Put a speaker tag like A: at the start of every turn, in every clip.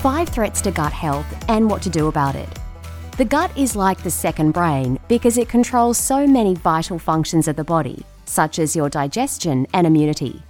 A: Five threats to gut health and what to do about it. The gut is like the second brain because it controls so many vital functions of the body, such as your digestion and immunity.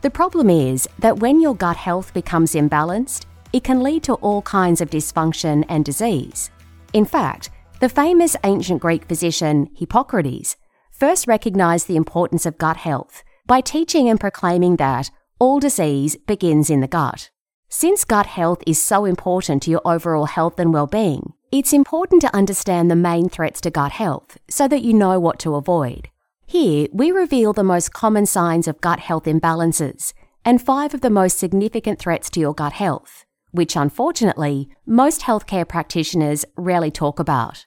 A: The problem is that when your gut health becomes imbalanced, it can lead to all kinds of dysfunction and disease. In fact, the famous ancient Greek physician Hippocrates first recognized the importance of gut health by teaching and proclaiming that all disease begins in the gut. Since gut health is so important to your overall health and well-being, it's important to understand the main threats to gut health so that you know what to avoid. Here, we reveal the most common signs of gut health imbalances and five of the most significant threats to your gut health, which unfortunately, most healthcare practitioners rarely talk about.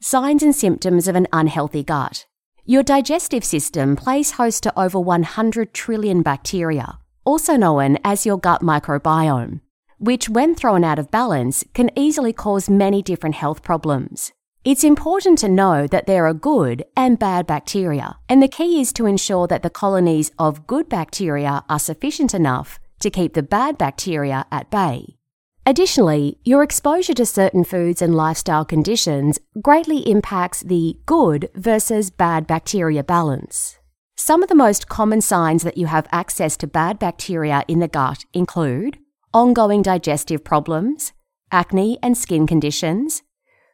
A: Signs and symptoms of an unhealthy gut. Your digestive system plays host to over 100 trillion bacteria, also known as your gut microbiome, which, when thrown out of balance, can easily cause many different health problems. It's important to know that there are good and bad bacteria, and the key is to ensure that the colonies of good bacteria are sufficient enough to keep the bad bacteria at bay. Additionally, your exposure to certain foods and lifestyle conditions greatly impacts the good versus bad bacteria balance. Some of the most common signs that you have access to bad bacteria in the gut include ongoing digestive problems, acne and skin conditions,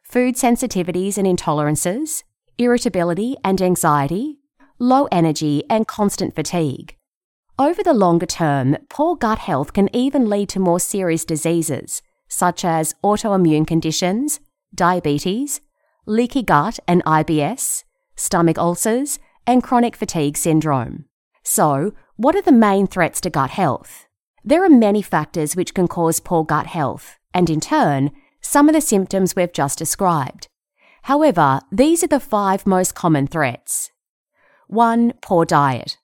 A: food sensitivities and intolerances, irritability and anxiety, low energy and constant fatigue. Over the longer term, poor gut health can even lead to more serious diseases, such as autoimmune conditions, diabetes, leaky gut and IBS, stomach ulcers, and chronic fatigue syndrome. So, what are the main threats to gut health? There are many factors which can cause poor gut health, and in turn, some of the symptoms we've just described. However, these are the five most common threats. 1. Poor diet.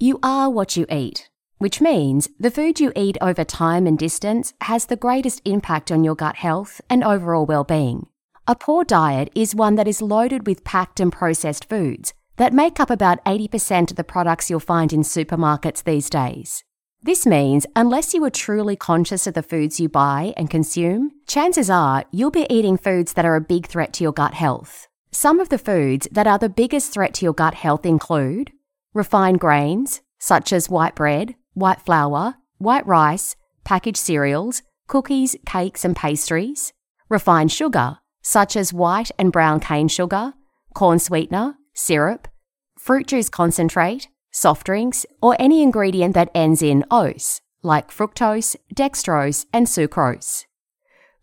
A: You are what you eat, which means the food you eat over time and distance has the greatest impact on your gut health and overall well-being. A poor diet is one that is loaded with packed and processed foods that make up about 80% of the products you'll find in supermarkets these days. This means unless you are truly conscious of the foods you buy and consume, chances are you'll be eating foods that are a big threat to your gut health. Some of the foods that are the biggest threat to your gut health include refined grains, such as white bread, white flour, white rice, packaged cereals, cookies, cakes, and pastries, refined sugar, such as white and brown cane sugar, corn sweetener, syrup, fruit juice concentrate, soft drinks, or any ingredient that ends in ose, like fructose, dextrose, and sucrose.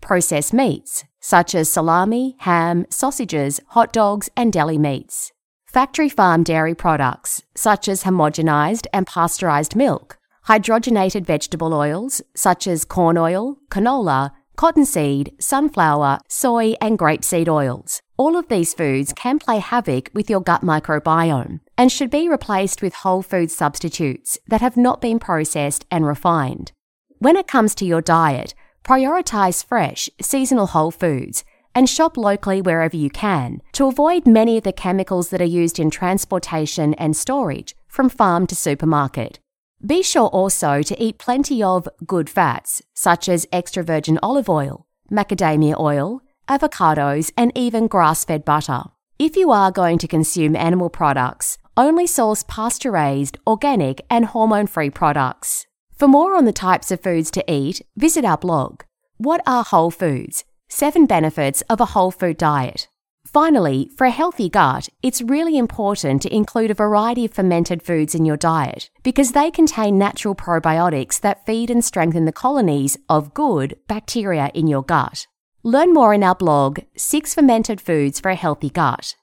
A: Processed meats, such as salami, ham, sausages, hot dogs, and deli meats. Factory farm dairy products, such as homogenized and pasteurized milk. Hydrogenated vegetable oils, such as corn oil, canola, cottonseed, sunflower, soy, and grapeseed oils. All of these foods can play havoc with your gut microbiome and should be replaced with whole food substitutes that have not been processed and refined. When it comes to your diet, prioritize fresh, seasonal whole foods and shop locally wherever you can to avoid many of the chemicals that are used in transportation and storage from farm to supermarket. Be sure also to eat plenty of good fats, such as extra virgin olive oil, macadamia oil, avocados, and even grass fed butter. If you are going to consume animal products, only source pasture raised, organic, and hormone free products. For more on the types of foods to eat, visit our blog. What are whole foods? Seven benefits of a whole food diet. Finally, for a healthy gut, it's really important to include a variety of fermented foods in your diet because they contain natural probiotics that feed and strengthen the colonies of good bacteria in your gut. Learn more in our blog, 6 Fermented Foods for a Healthy Gut.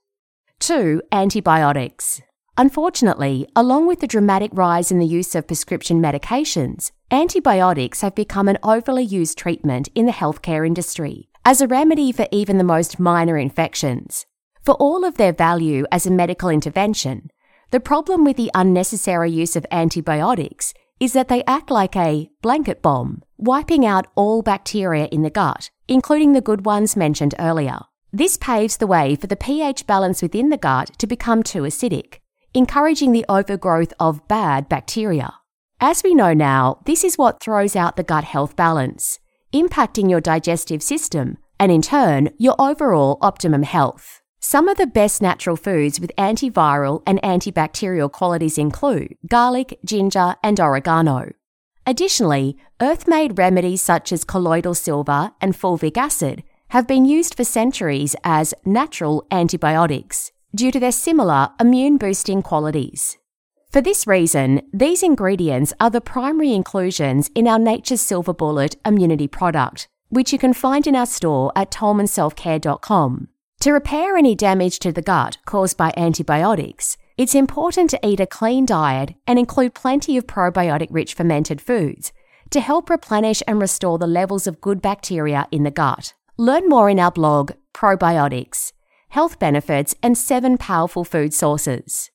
A: 2. Antibiotics. Unfortunately, along with the dramatic rise in the use of prescription medications, antibiotics have become an overly used treatment in the healthcare industry as a remedy for even the most minor infections. For all of their value as a medical intervention, the problem with the unnecessary use of antibiotics is that they act like a blanket bomb, wiping out all bacteria in the gut, including the good ones mentioned earlier. This paves the way for the pH balance within the gut to become too acidic, encouraging the overgrowth of bad bacteria. As we know now, this is what throws out the gut health balance, impacting your digestive system and in turn, your overall optimum health. Some of the best natural foods with antiviral and antibacterial qualities include garlic, ginger, and oregano. Additionally, earth made remedies such as colloidal silver and fulvic acid have been used for centuries as natural antibiotics due to their similar immune boosting qualities. For this reason, these ingredients are the primary inclusions in our Nature's Silver Bullet immunity product, which you can find in our store at tolmanselfcare.com. To repair any damage to the gut caused by antibiotics, it's important to eat a clean diet and include plenty of probiotic rich fermented foods to help replenish and restore the levels of good bacteria in the gut. Learn more in our blog, Probiotics Health Benefits and 7 Powerful Food Sources.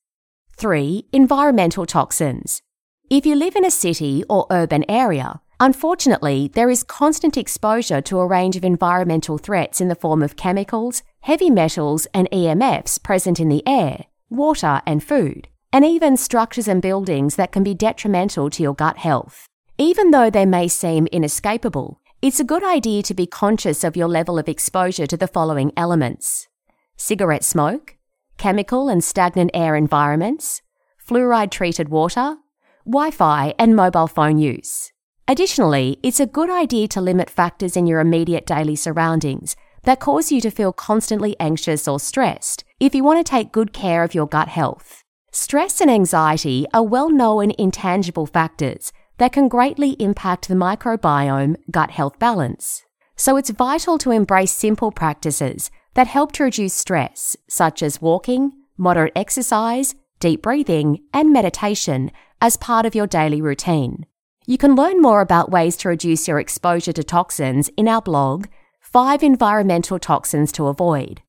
A: 3. Environmental toxins. If you live in a city or urban area, Unfortunately, there is constant exposure to a range of environmental threats in the form of chemicals, heavy metals, and EMFs present in the air, water, and food, and even structures and buildings that can be detrimental to your gut health. Even though they may seem inescapable, it's a good idea to be conscious of your level of exposure to the following elements cigarette smoke, chemical and stagnant air environments, fluoride treated water, Wi Fi, and mobile phone use. Additionally, it's a good idea to limit factors in your immediate daily surroundings that cause you to feel constantly anxious or stressed if you want to take good care of your gut health. Stress and anxiety are well known intangible factors that can greatly impact the microbiome gut health balance. So it's vital to embrace simple practices that help to reduce stress, such as walking, moderate exercise, deep breathing, and meditation as part of your daily routine. You can learn more about ways to reduce your exposure to toxins in our blog, 5 Environmental Toxins to Avoid.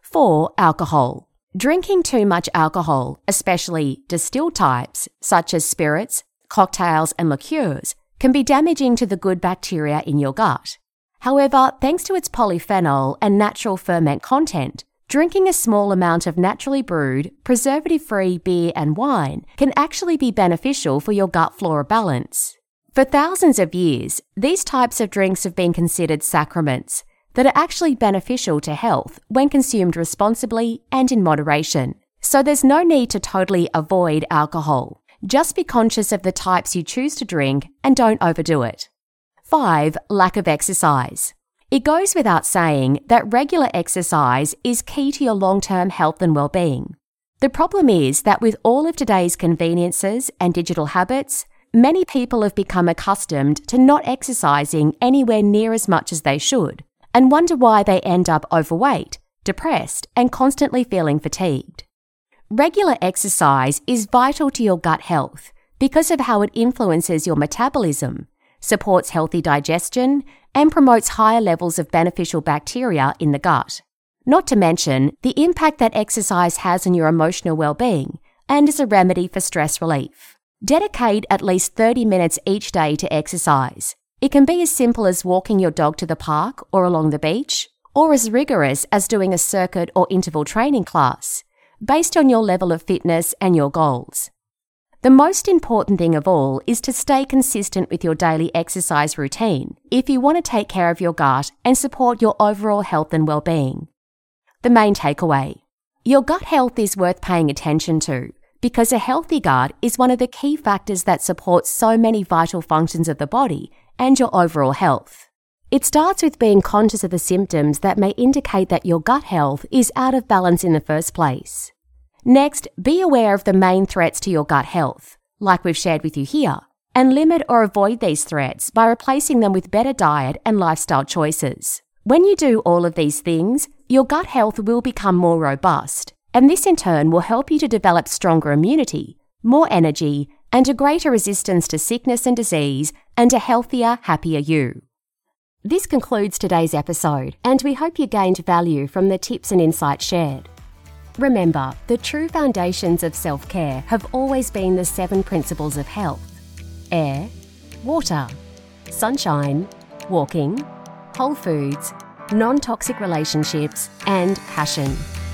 A: 4. Alcohol. Drinking too much alcohol, especially distilled types such as spirits, cocktails, and liqueurs, can be damaging to the good bacteria in your gut. However, thanks to its polyphenol and natural ferment content, drinking a small amount of naturally brewed, preservative free beer and wine can actually be beneficial for your gut flora balance. For thousands of years, these types of drinks have been considered sacraments that are actually beneficial to health when consumed responsibly and in moderation. So there's no need to totally avoid alcohol. Just be conscious of the types you choose to drink and don't overdo it. 5. Lack of exercise. It goes without saying that regular exercise is key to your long term health and well being. The problem is that with all of today's conveniences and digital habits, many people have become accustomed to not exercising anywhere near as much as they should and wonder why they end up overweight, depressed, and constantly feeling fatigued. Regular exercise is vital to your gut health because of how it influences your metabolism, supports healthy digestion, and promotes higher levels of beneficial bacteria in the gut. Not to mention the impact that exercise has on your emotional well-being and is a remedy for stress relief. Dedicate at least 30 minutes each day to exercise. It can be as simple as walking your dog to the park or along the beach, or as rigorous as doing a circuit or interval training class, based on your level of fitness and your goals. The most important thing of all is to stay consistent with your daily exercise routine if you want to take care of your gut and support your overall health and well-being. The main takeaway. Your gut health is worth paying attention to because a healthy gut is one of the key factors that supports so many vital functions of the body and your overall health. It starts with being conscious of the symptoms that may indicate that your gut health is out of balance in the first place. Next, be aware of the main threats to your gut health, like we've shared with you here, and limit or avoid these threats by replacing them with better diet and lifestyle choices. When you do all of these things, your gut health will become more robust, and this in turn will help you to develop stronger immunity, more energy, and a greater resistance to sickness and disease, and a healthier, happier you. This concludes today's episode, and we hope you gained value from the tips and insights shared. Remember, the true foundations of self care have always been the seven principles of health air, water, sunshine, walking, whole foods, non toxic relationships, and passion.